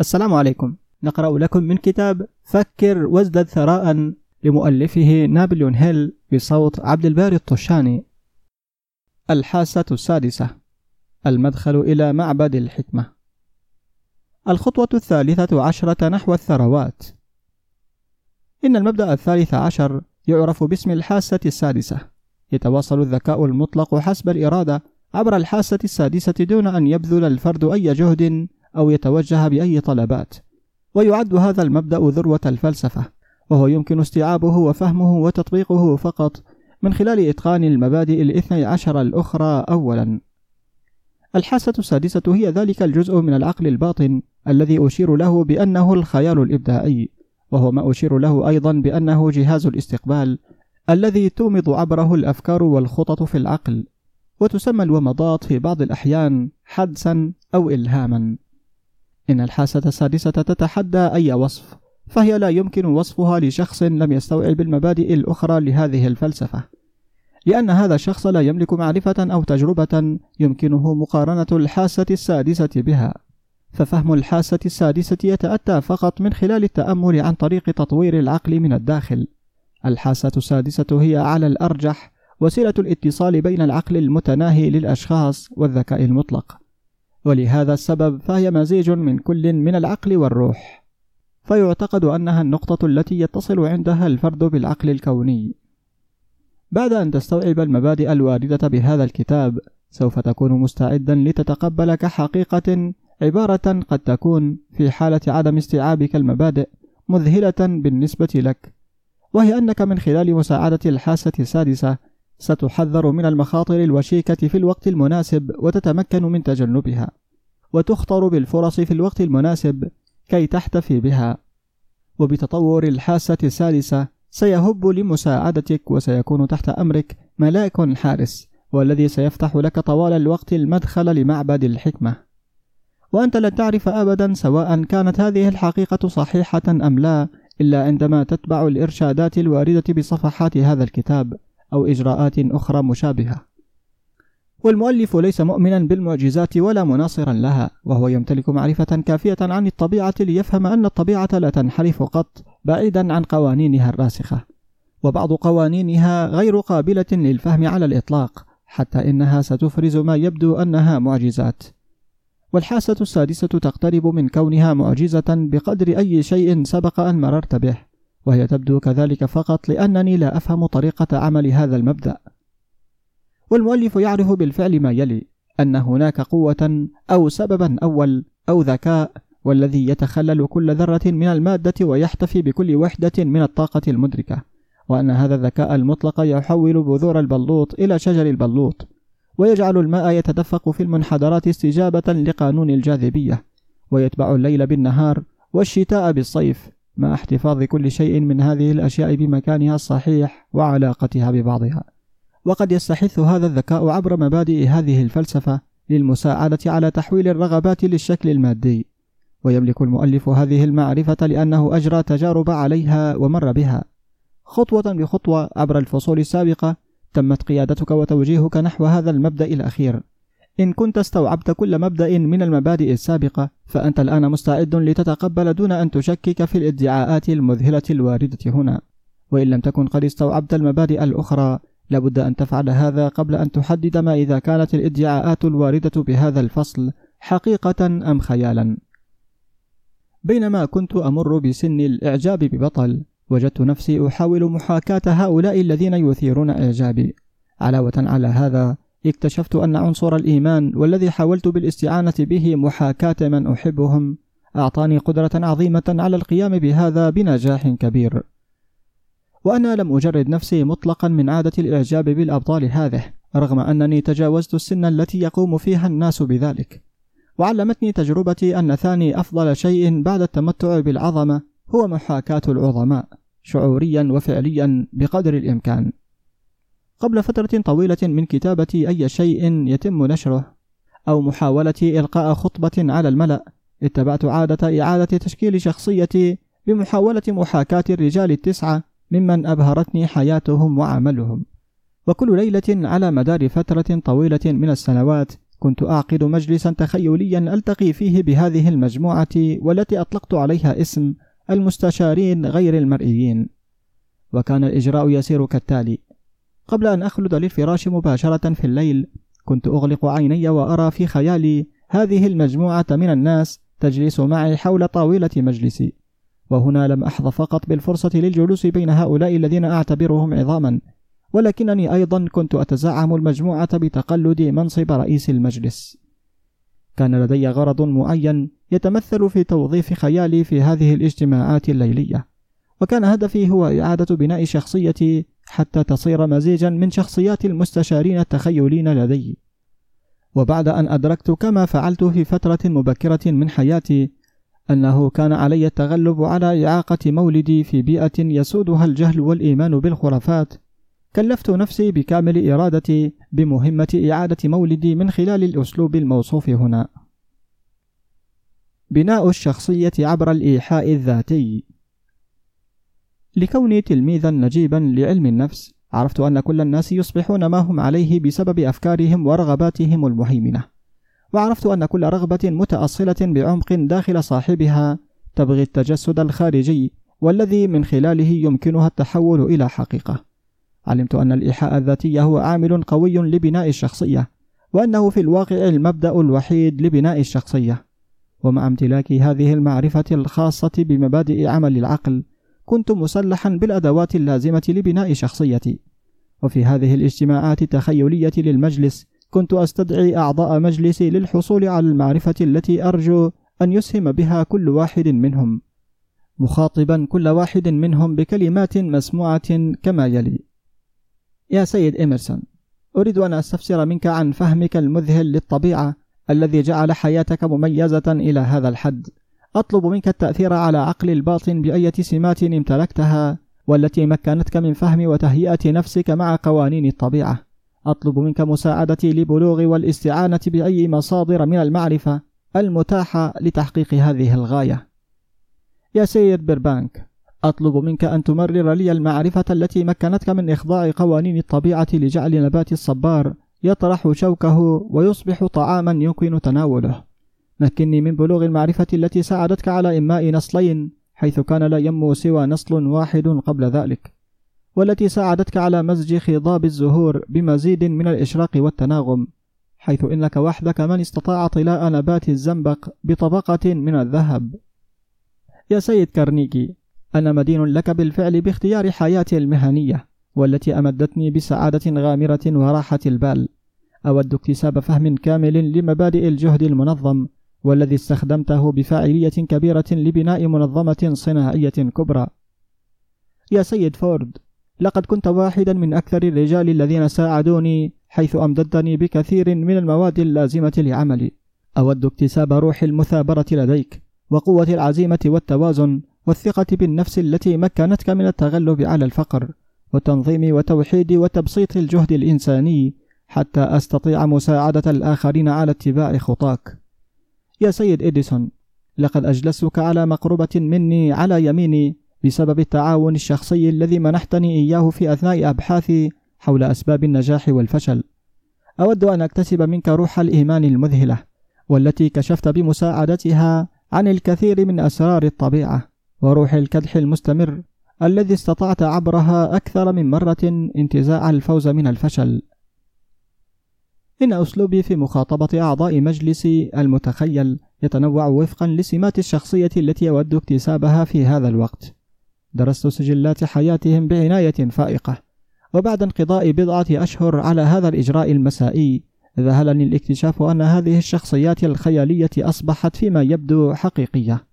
السلام عليكم. نقرأ لكم من كتاب فكر وازدد ثراء لمؤلفه نابليون هيل بصوت عبد الباري الطشاني. الحاسة السادسة. المدخل إلى معبد الحكمة. الخطوة الثالثة عشرة نحو الثروات. إن المبدأ الثالث عشر يعرف باسم الحاسة السادسة. يتواصل الذكاء المطلق حسب الإرادة عبر الحاسة السادسة دون أن يبذل الفرد أي جهد أو يتوجه بأي طلبات. ويعد هذا المبدأ ذروة الفلسفة وهو يمكن استيعابه وفهمه وتطبيقه فقط من خلال إتقان المبادئ الاثني عشر الأخرى أولا. الحاسة السادسة هي ذلك الجزء من العقل الباطن الذي أشير له بأنه الخيال الإبداعي وهو ما أشير له أيضا بأنه جهاز الاستقبال الذي تومض عبره الأفكار والخطط في العقل وتسمى الومضات في بعض الأحيان حدسا أو إلهاما. إن الحاسة السادسة تتحدى أي وصف فهي لا يمكن وصفها لشخص لم يستوعب المبادئ الأخرى لهذه الفلسفة. لأن هذا الشخص لا يملك معرفة أو تجربة يمكنه مقارنة الحاسة السادسة بها. ففهم الحاسة السادسة يتأتى فقط من خلال التأمل عن طريق تطوير العقل من الداخل. الحاسة السادسة هي على الأرجح وسيلة الاتصال بين العقل المتناهي للأشخاص والذكاء المطلق. ولهذا السبب فهي مزيج من كل من العقل والروح. فيعتقد أنها النقطة التي يتصل عندها الفرد بالعقل الكوني. بعد أن تستوعب المبادئ الواردة بهذا الكتاب سوف تكون مستعدا لتتقبل كحقيقة عبارة قد تكون في حالة عدم استيعابك المبادئ مذهلة بالنسبة لك وهي أنك من خلال مساعدة الحاسة السادسة ستحذر من المخاطر الوشيكة في الوقت المناسب وتتمكن من تجنبها وتخطر بالفرص في الوقت المناسب كي تحتفي بها. وبتطور الحاسة السادسة سيهب لمساعدتك وسيكون تحت أمرك ملاك حارس والذي سيفتح لك طوال الوقت المدخل لمعبد الحكمة. وأنت لن تعرف أبدا سواء كانت هذه الحقيقة صحيحة أم لا إلا عندما تتبع الإرشادات الواردة بصفحات هذا الكتاب. أو إجراءات أخرى مشابهة. والمؤلف ليس مؤمنا بالمعجزات ولا مناصرا لها وهو يمتلك معرفة كافية عن الطبيعة ليفهم أن الطبيعة لا تنحرف قط بعيدا عن قوانينها الراسخة. وبعض قوانينها غير قابلة للفهم على الإطلاق حتى إنها ستفرز ما يبدو أنها معجزات. والحاسة السادسة تقترب من كونها معجزة بقدر أي شيء سبق أن مررت به. وهي تبدو كذلك فقط لأنني لا أفهم طريقة عمل هذا المبدأ. والمؤلف يعرف بالفعل ما يلي أن هناك قوة أو سببا أول أو ذكاء والذي يتخلل كل ذرة من المادة ويحتفي بكل وحدة من الطاقة المدركة وأن هذا الذكاء المطلق يحول بذور البلوط إلى شجر البلوط ويجعل الماء يتدفق في المنحدرات استجابة لقانون الجاذبية ويتبع الليل بالنهار والشتاء بالصيف مع احتفاظ كل شيء من هذه الأشياء بمكانها الصحيح وعلاقتها ببعضها. وقد يستحث هذا الذكاء عبر مبادئ هذه الفلسفة للمساعدة على تحويل الرغبات للشكل المادي. ويملك المؤلف هذه المعرفة لأنه أجرى تجارب عليها ومر بها. خطوة بخطوة عبر الفصول السابقة تمت قيادتك وتوجيهك نحو هذا المبدأ الأخير. إن كنت استوعبت كل مبدأ من المبادئ السابقة فأنت الآن مستعد لتتقبل دون أن تشكك في الادعاءات المذهلة الواردة هنا. وإن لم تكن قد استوعبت المبادئ الأخرى لابد أن تفعل هذا قبل أن تحدد ما إذا كانت الادعاءات الواردة بهذا الفصل حقيقة أم خيالا. بينما كنت أمر بسن الإعجاب ببطل وجدت نفسي أحاول محاكاة هؤلاء الذين يثيرون إعجابي. علاوة على هذا اكتشفت أن عنصر الإيمان والذي حاولت بالاستعانة به محاكاة من أحبهم. أعطاني قدرة عظيمة على القيام بهذا بنجاح كبير. وأنا لم أجرد نفسي مطلقا من عادة الإعجاب بالأبطال هذه رغم أنني تجاوزت السن التي يقوم فيها الناس بذلك. وعلمتني تجربتي أن ثاني أفضل شيء بعد التمتع بالعظمة هو محاكاة العظماء شعوريا وفعليا بقدر الإمكان. قبل فترة طويلة من كتابة أي شيء يتم نشره أو محاولة إلقاء خطبة على الملأ اتبعت عادة إعادة تشكيل شخصيتي بمحاولة محاكاة الرجال التسعة ممن أبهرتني حياتهم وعملهم. وكل ليلة على مدار فترة طويلة من السنوات كنت أعقد مجلسا تخيليا ألتقي فيه بهذه المجموعة والتي أطلقت عليها اسم المستشارين غير المرئيين. وكان الإجراء يسير كالتالي قبل أن أخلد للفراش مباشرة في الليل كنت أغلق عيني وأرى في خيالي هذه المجموعة من الناس تجلس معي حول طاولة مجلسي. وهنا لم أحظ فقط بالفرصة للجلوس بين هؤلاء الذين أعتبرهم عظاما ولكنني أيضا كنت أتزعم المجموعة بتقلد منصب رئيس المجلس. كان لدي غرض معين يتمثل في توظيف خيالي في هذه الاجتماعات الليلية وكان هدفي هو إعادة بناء شخصيتي حتى تصير مزيجا من شخصيات المستشارين التخيلين لدي. وبعد أن أدركت كما فعلت في فترة مبكرة من حياتي أنه كان علي التغلب على إعاقة مولدي في بيئة يسودها الجهل والإيمان بالخرافات. كلفت نفسي بكامل إرادتي بمهمة إعادة مولدي من خلال الأسلوب الموصوف هنا. بناء الشخصية عبر الإيحاء الذاتي. لكوني تلميذا نجيبا لعلم النفس عرفت أن كل الناس يصبحون ما هم عليه بسبب أفكارهم ورغباتهم المهيمنة. وعرفت أن كل رغبة متأصلة بعمق داخل صاحبها تبغي التجسد الخارجي والذي من خلاله يمكنها التحول إلى حقيقة. علمت أن الإيحاء الذاتي هو عامل قوي لبناء الشخصية وأنه في الواقع المبدأ الوحيد لبناء الشخصية. ومع امتلاك هذه المعرفة الخاصة بمبادئ عمل العقل كنت مسلحا بالأدوات اللازمة لبناء شخصيتي. وفي هذه الاجتماعات التخيلية للمجلس كنت أستدعي أعضاء مجلسي للحصول على المعرفة التي أرجو أن يسهم بها كل واحد منهم مخاطبا كل واحد منهم بكلمات مسموعة كما يلي. يا سيد إمرسون أريد أن أستفسر منك عن فهمك المذهل للطبيعة الذي جعل حياتك مميزة إلى هذا الحد. أطلب منك التأثير على عقل الباطن بأية سمات امتلكتها والتي مكنتك من فهم وتهيئة نفسك مع قوانين الطبيعة. أطلب منك مساعدتي لبلوغ والاستعانة بأي مصادر من المعرفة المتاحة لتحقيق هذه الغاية. يا سيد بيربانك أطلب منك أن تمرر لي المعرفة التي مكنتك من إخضاع قوانين الطبيعة لجعل نبات الصبار يطرح شوكه ويصبح طعاما يمكن تناوله. مكني من بلوغ المعرفة التي ساعدتك على إنماء نسلين حيث كان لا ينمو سوى نسل واحد قبل ذلك والتي ساعدتك على مزج خضاب الزهور بمزيد من الإشراق والتناغم حيث إنك وحدك من استطاع طلاء نبات الزنبق بطبقة من الذهب. يا سيد كارنيكي أنا مدين لك بالفعل باختيار حياتي المهنية والتي أمدتني بسعادة غامرة وراحة البال. أود اكتساب فهم كامل لمبادئ الجهد المنظم والذي استخدمته بفاعلية كبيرة لبناء منظمة صناعية كبرى. يا سيد فورد، لقد كنت واحدا من أكثر الرجال الذين ساعدوني حيث أمددتني بكثير من المواد اللازمة لعملي. أود اكتساب روح المثابرة لديك، وقوة العزيمة والتوازن، والثقة بالنفس التي مكنتك من التغلب على الفقر، وتنظيم وتوحيد وتبسيط الجهد الإنساني حتى أستطيع مساعدة الآخرين على اتباع خطاك. يا سيد إديسون لقد أجلسك على مقربة مني على يميني بسبب التعاون الشخصي الذي منحتني إياه في أثناء أبحاثي حول أسباب النجاح والفشل. أود أن أكتسب منك روح الإيمان المذهلة والتي كشفت بمساعدتها عن الكثير من أسرار الطبيعة وروح الكدح المستمر الذي استطعت عبرها أكثر من مرة انتزاع الفوز من الفشل. إن أسلوبي في مخاطبة أعضاء مجلسي المتخيل يتنوع وفقا لسمات الشخصية التي أود اكتسابها في هذا الوقت. درست سجلات حياتهم بعناية فائقة، وبعد انقضاء بضعة أشهر على هذا الإجراء المسائي، ذهلني الاكتشاف أن هذه الشخصيات الخيالية أصبحت فيما يبدو حقيقية.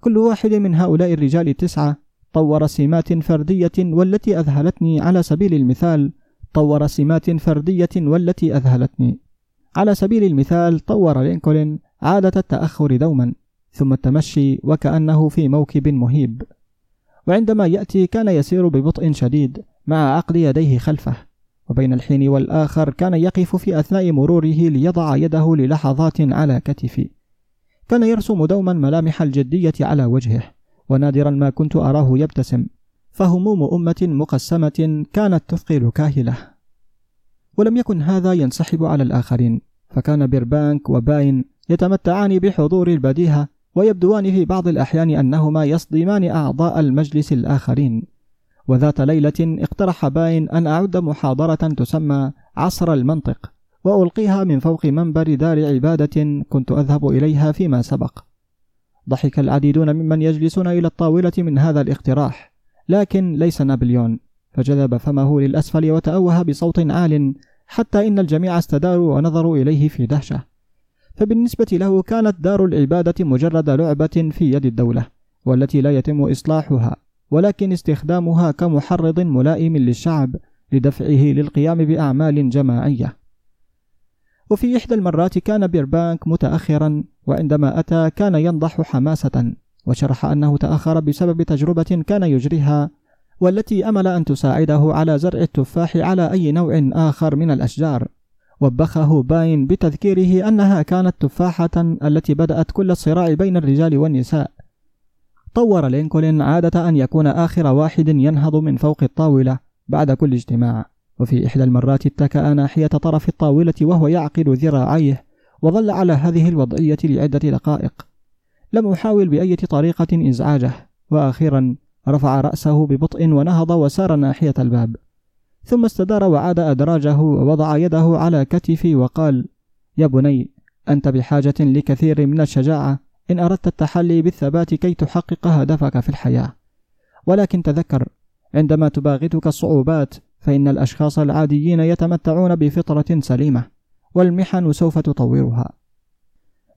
كل واحد من هؤلاء الرجال التسعة طور سمات فردية والتي أذهلتني على سبيل المثال طور سمات فردية والتي أذهلتني. على سبيل المثال طور لينكولن عادة التأخر دوما ثم التمشي وكأنه في موكب مهيب. وعندما يأتي كان يسير ببطء شديد مع عقد يديه خلفه وبين الحين والآخر كان يقف في أثناء مروره ليضع يده للحظات على كتفي. كان يرسم دوما ملامح الجدية على وجهه ونادرا ما كنت أراه يبتسم. فهموم أمة مقسمة كانت تثقل كاهلة. ولم يكن هذا ينسحب على الآخرين فكان بيربانك وباين يتمتعان بحضور البديهة ويبدوان في بعض الأحيان أنهما يصدمان أعضاء المجلس الآخرين. وذات ليلة اقترح باين أن أعد محاضرة تسمى عصر المنطق وألقيها من فوق منبر دار عبادة كنت أذهب إليها فيما سبق. ضحك العديدون ممن يجلسون إلى الطاولة من هذا الاقتراح. لكن ليس نابليون. فجذب فمه للأسفل وتأوه بصوت عال حتى إن الجميع استداروا ونظروا إليه في دهشة. فبالنسبة له كانت دار العبادة مجرد لعبة في يد الدولة والتي لا يتم إصلاحها ولكن استخدامها كمحرض ملائم للشعب لدفعه للقيام بأعمال جماعية. وفي إحدى المرات كان بيربانك متأخرا وعندما أتى كان ينضح حماسة. وشرح أنه تأخر بسبب تجربة كان يجريها والتي أمل أن تساعده على زرع التفاح على أي نوع آخر من الأشجار. وبخه باين بتذكيره أنها كانت تفاحة التي بدأت كل الصراع بين الرجال والنساء. طور لينكولن عادة أن يكون آخر واحد ينهض من فوق الطاولة بعد كل اجتماع. وفي إحدى المرات اتكأ ناحية طرف الطاولة وهو يعقد ذراعيه وظل على هذه الوضعية لعدة دقائق. لم أحاول بأية طريقة إزعاجه وأخيرا رفع رأسه ببطء ونهض وسار ناحية الباب. ثم استدار وعاد أدراجه ووضع يده على كتفي وقال يا بني أنت بحاجة لكثير من الشجاعة. إن أردت التحلي بالثبات كي تحقق هدفك في الحياة. ولكن تذكر عندما تباغتك الصعوبات فإن الأشخاص العاديين يتمتعون بفطرة سليمة والمحن سوف تطورها.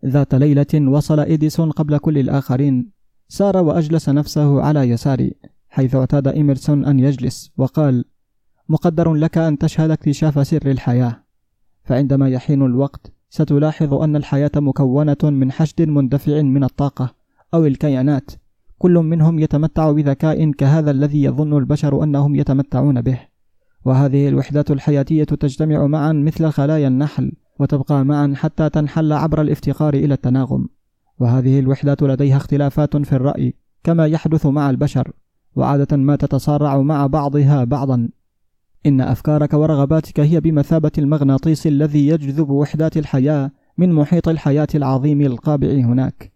ذات ليلة وصل إديسون قبل كل الآخرين سار وأجلس نفسه على يساري حيث اعتاد إيمرسون أن يجلس وقال مقدر لك أن تشهد اكتشاف سر الحياة. فعندما يحين الوقت ستلاحظ أن الحياة مكونة من حشد مندفع من الطاقة أو الكيانات كل منهم يتمتع بذكاء كهذا الذي يظن البشر أنهم يتمتعون به. وهذه الوحدات الحياتية تجتمع معا مثل خلايا النحل وتبقى معا حتى تنحل عبر الافتقار إلى التناغم. وهذه الوحدات لديها اختلافات في الرأي كما يحدث مع البشر وعادة ما تتصارع مع بعضها بعضا. إن أفكارك ورغباتك هي بمثابة المغناطيس الذي يجذب وحدات الحياة من محيط الحياة العظيم القابع هناك.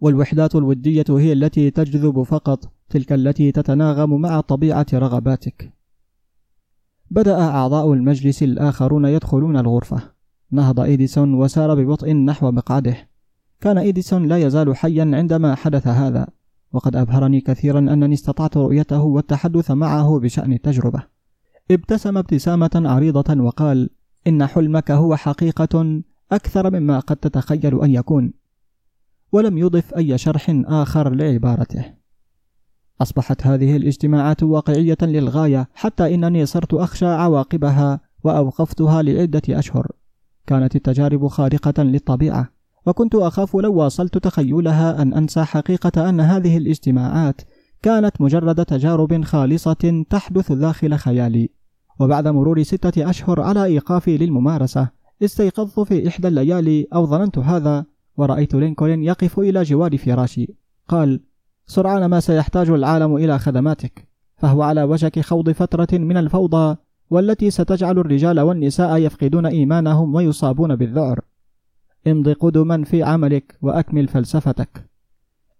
والوحدات الودية هي التي تجذب فقط تلك التي تتناغم مع طبيعة رغباتك. بدأ أعضاء المجلس الآخرون يدخلون الغرفة. نهض إيديسون وسار ببطء نحو مقعده. كان إيديسون لا يزال حيا عندما حدث هذا وقد أبهرني كثيرا أنني استطعت رؤيته والتحدث معه بشأن التجربة. ابتسم ابتسامة عريضة وقال إن حلمك هو حقيقة أكثر مما قد تتخيل أن يكون ولم يضف أي شرح آخر لعبارته. أصبحت هذه الاجتماعات واقعية للغاية حتى إنني صرت أخشى عواقبها وأوقفتها لعدة أشهر. كانت التجارب خارقة للطبيعة وكنت أخاف لو واصلت تخيلها أن أنسى حقيقة أن هذه الاجتماعات كانت مجرد تجارب خالصة تحدث داخل خيالي. وبعد مرور ستة أشهر على إيقافي للممارسة استيقظت في إحدى الليالي أو ظننت هذا ورأيت لينكولن يقف إلى جوار فراشي. قال سرعان ما سيحتاج العالم إلى خدماتك. فهو على وشك خوض فترة من الفوضى والتي ستجعل الرجال والنساء يفقدون إيمانهم ويصابون بالذعر. امض قدما في عملك وأكمل فلسفتك.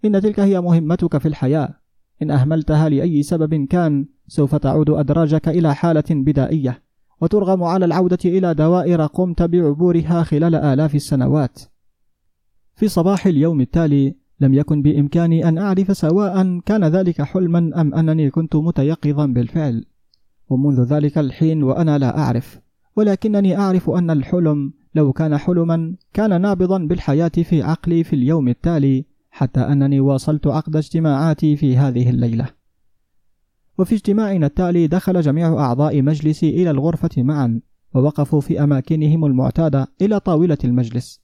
إن تلك هي مهمتك في الحياة. إن أهملتها لأي سبب كان سوف تعود أدراجك إلى حالة بدائية وترغم على العودة إلى دوائر قمت بعبورها خلال آلاف السنوات. في صباح اليوم التالي لم يكن بإمكاني أن أعرف سواء كان ذلك حلما أم أنني كنت متيقظا بالفعل. ومنذ ذلك الحين وأنا لا أعرف. ولكنني أعرف أن الحلم لو كان حلما كان نابضا بالحياة في عقلي في اليوم التالي حتى أنني واصلت عقد اجتماعاتي في هذه الليلة. وفي اجتماعنا التالي دخل جميع أعضاء مجلسي إلى الغرفة معا ووقفوا في أماكنهم المعتادة إلى طاولة المجلس.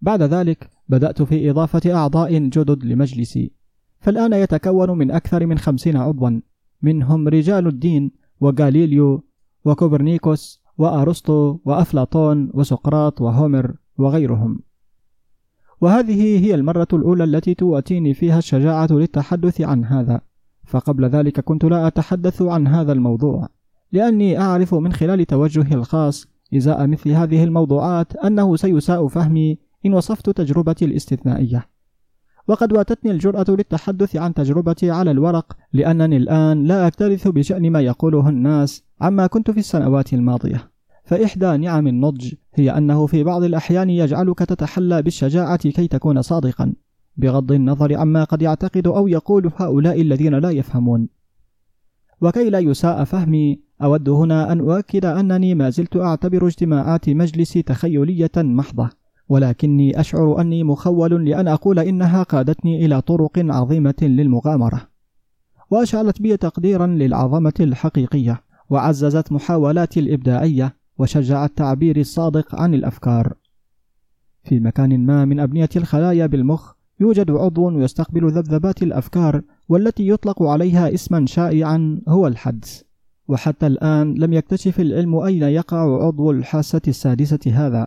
بعد ذلك بدأت في إضافة أعضاء جدد لمجلسي. فالآن يتكون من أكثر من خمسين عضوا. منهم رجال الدين وغاليليو وكوبرنيكوس وأرسطو وأفلاطون وسقراط وهومر وغيرهم. وهذه هي المرة الأولى التي تواتيني فيها الشجاعة للتحدث عن هذا. فقبل ذلك كنت لا أتحدث عن هذا الموضوع لأني أعرف من خلال توجهي الخاص إزاء مثل هذه الموضوعات أنه سيساء فهمي إن وصفت تجربتي الاستثنائية. وقد واتتني الجرأة للتحدث عن تجربتي على الورق لأنني الآن لا أكترث بشأن ما يقوله الناس عما كنت في السنوات الماضية. فإحدى نعم النضج هي أنه في بعض الأحيان يجعلك تتحلى بالشجاعة كي تكون صادقا بغض النظر عما قد يعتقد أو يقول هؤلاء الذين لا يفهمون. وكي لا يساء فهمي أود هنا أن أؤكد أنني ما زلت أعتبر اجتماعات مجلسي تخيلية محضة. ولكني أشعر أني مخول لأن أقول إنها قادتني إلى طرق عظيمة للمغامرة. وأشعلت بي تقديرا للعظمة الحقيقية وعززت محاولاتي الإبداعية وشجع التعبير الصادق عن الأفكار. في مكان ما من أبنية الخلايا بالمخ يوجد عضو يستقبل ذبذبات الأفكار والتي يطلق عليها اسما شائعا هو الحدس. وحتى الآن لم يكتشف العلم أين يقع عضو الحاسة السادسة هذا.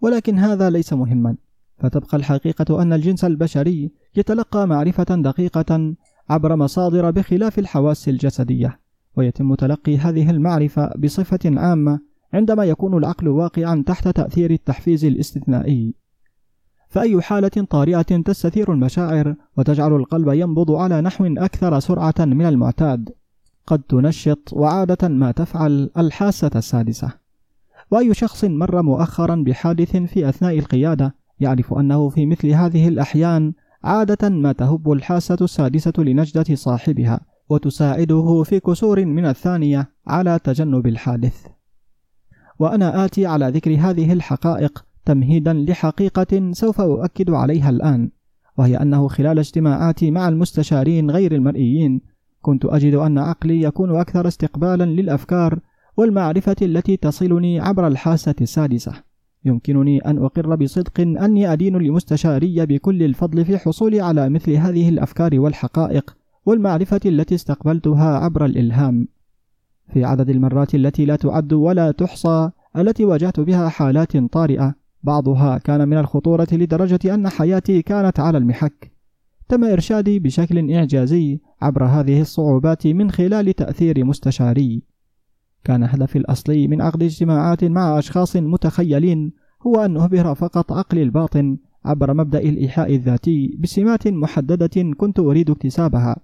ولكن هذا ليس مهما. فتبقى الحقيقة أن الجنس البشري يتلقى معرفة دقيقة عبر مصادر بخلاف الحواس الجسدية ويتم تلقي هذه المعرفة بصفة عامة عندما يكون العقل واقعا تحت تأثير التحفيز الاستثنائي. فأي حالة طارئة تستثير المشاعر وتجعل القلب ينبض على نحو أكثر سرعة من المعتاد قد تنشط وعادة ما تفعل الحاسة السادسة. وأي شخص مر مؤخرا بحادث في أثناء القيادة يعرف أنه في مثل هذه الأحيان عادة ما تهب الحاسة السادسة لنجدة صاحبها وتساعده في كسور من الثانية على تجنب الحادث. وأنا آتي على ذكر هذه الحقائق تمهيدا لحقيقة سوف أؤكد عليها الآن وهي أنه خلال اجتماعاتي مع المستشارين غير المرئيين كنت أجد أن عقلي يكون أكثر استقبالا للأفكار والمعرفة التي تصلني عبر الحاسة السادسة. يمكنني أن أقر بصدق أني أدين لمستشاري بكل الفضل في حصولي على مثل هذه الأفكار والحقائق والمعرفة التي استقبلتها عبر الإلهام. في عدد المرات التي لا تعد ولا تحصى التي واجهت بها حالات طارئة بعضها كان من الخطورة لدرجة أن حياتي كانت على المحك. تم إرشادي بشكل إعجازي عبر هذه الصعوبات من خلال تأثير مستشاري. كان هدفي الأصلي من عقد اجتماعات مع أشخاص متخيلين هو أن أهبر فقط عقلي الباطن عبر مبدأ الإيحاء الذاتي بسمات محددة كنت أريد اكتسابها.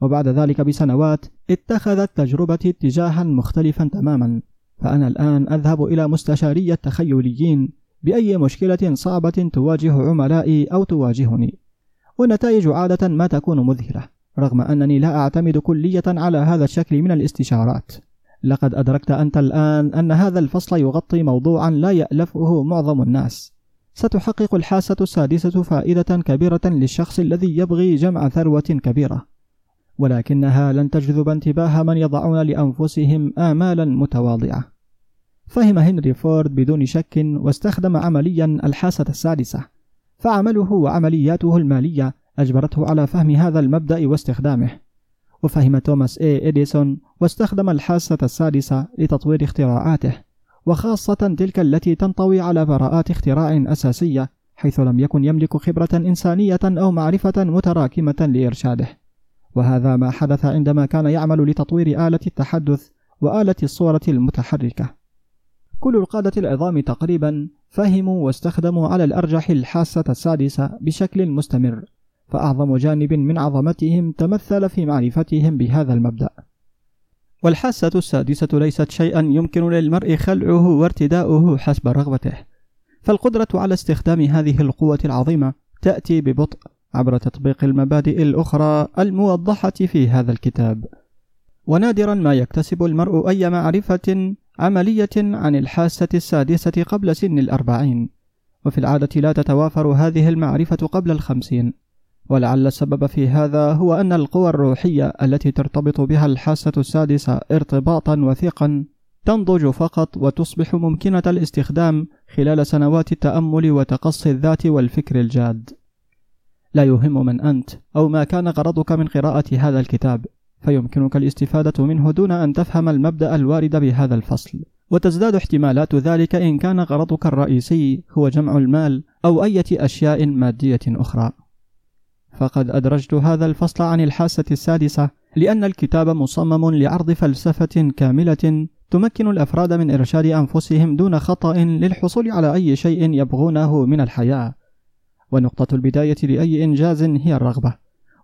وبعد ذلك بسنوات اتخذت تجربتي اتجاها مختلفا تماما فأنا الآن أذهب إلى مستشاري التخيليين بأي مشكلة صعبة تواجه عملائي أو تواجهني. والنتائج عادة ما تكون مذهلة رغم أنني لا أعتمد كلية على هذا الشكل من الاستشارات. لقد أدركت أنت الآن أن هذا الفصل يغطي موضوعا لا يألفه معظم الناس. ستحقق الحاسة السادسة فائدة كبيرة للشخص الذي يبغي جمع ثروة كبيرة. ولكنها لن تجذب انتباه من يضعون لأنفسهم آمالا متواضعة. فهم هنري فورد بدون شك واستخدم عمليا الحاسة السادسة. فعمله وعملياته المالية أجبرته على فهم هذا المبدأ واستخدامه. وفهم توماس إي إديسون واستخدم الحاسة السادسة لتطوير اختراعاته وخاصة تلك التي تنطوي على براءات اختراع أساسية حيث لم يكن يملك خبرة إنسانية أو معرفة متراكمة لإرشاده. وهذا ما حدث عندما كان يعمل لتطوير آلة التحدث وآلة الصورة المتحركة. كل القادة العظام تقريبا فهموا واستخدموا على الأرجح الحاسة السادسة بشكل مستمر. فأعظم جانب من عظمتهم تمثل في معرفتهم بهذا المبدأ. والحاسة السادسة ليست شيئا يمكن للمرء خلعه وارتداؤه حسب رغبته. فالقدرة على استخدام هذه القوة العظيمة تأتي ببطء عبر تطبيق المبادئ الأخرى الموضحة في هذا الكتاب. ونادرا ما يكتسب المرء أي معرفة عملية عن الحاسة السادسة قبل سن الأربعين. وفي العادة لا تتوافر هذه المعرفة قبل الخمسين. ولعل السبب في هذا هو أن القوى الروحية التي ترتبط بها الحاسة السادسة ارتباطا وثيقا تنضج فقط وتصبح ممكنة الاستخدام خلال سنوات التأمل وتقصي الذات والفكر الجاد. لا يهم من أنت أو ما كان غرضك من قراءة هذا الكتاب، فيمكنك الاستفادة منه دون أن تفهم المبدأ الوارد بهذا الفصل، وتزداد احتمالات ذلك إن كان غرضك الرئيسي هو جمع المال أو أية أشياء مادية أخرى. فقد أدرجت هذا الفصل عن الحاسة السادسة لأن الكتاب مصمم لعرض فلسفة كاملة تمكن الأفراد من إرشاد أنفسهم دون خطأ للحصول على أي شيء يبغونه من الحياة. ونقطة البداية لأي إنجاز هي الرغبة.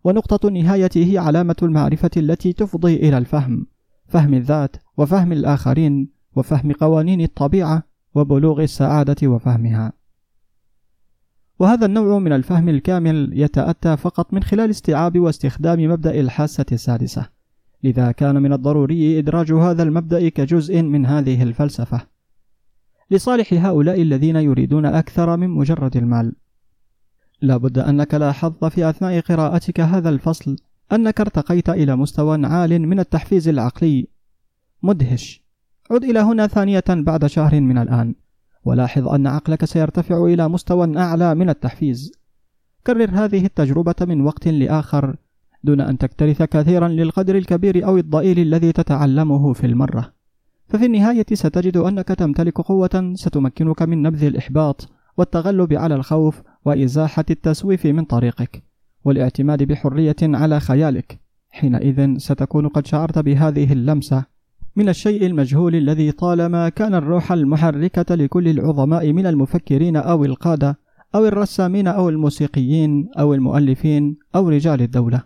ونقطة النهاية هي علامة المعرفة التي تفضي إلى الفهم فهم الذات وفهم الآخرين وفهم قوانين الطبيعة وبلوغ السعادة وفهمها. وهذا النوع من الفهم الكامل يتأتى فقط من خلال استيعاب واستخدام مبدأ الحاسة السادسة. لذا كان من الضروري إدراج هذا المبدأ كجزء من هذه الفلسفة. لصالح هؤلاء الذين يريدون أكثر من مجرد المال. لا بد أنك لاحظت في أثناء قراءتك هذا الفصل أنك ارتقيت إلى مستوى عال من التحفيز العقلي. مدهش. عد إلى هنا ثانية بعد شهر من الآن. ولاحظ أن عقلك سيرتفع إلى مستوى أعلى من التحفيز. كرر هذه التجربة من وقت لآخر دون أن تكترث كثيرا للقدر الكبير أو الضئيل الذي تتعلمه في المرة. ففي النهاية ستجد أنك تمتلك قوة ستمكنك من نبذ الإحباط والتغلب على الخوف وإزاحة التسويف من طريقك والاعتماد بحرية على خيالك. حينئذ ستكون قد شعرت بهذه اللمسة من الشيء المجهول الذي طالما كان الروح المحركة لكل العظماء من المفكرين أو القادة أو الرسامين أو الموسيقيين أو المؤلفين أو رجال الدولة.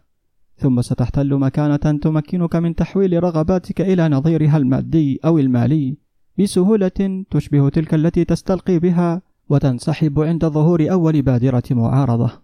ثم ستحتل مكانة تمكنك من تحويل رغباتك إلى نظيرها المادي أو المالي بسهولة تشبه تلك التي تستلقي بها وتنسحب عند ظهور أول بادرة معارضة.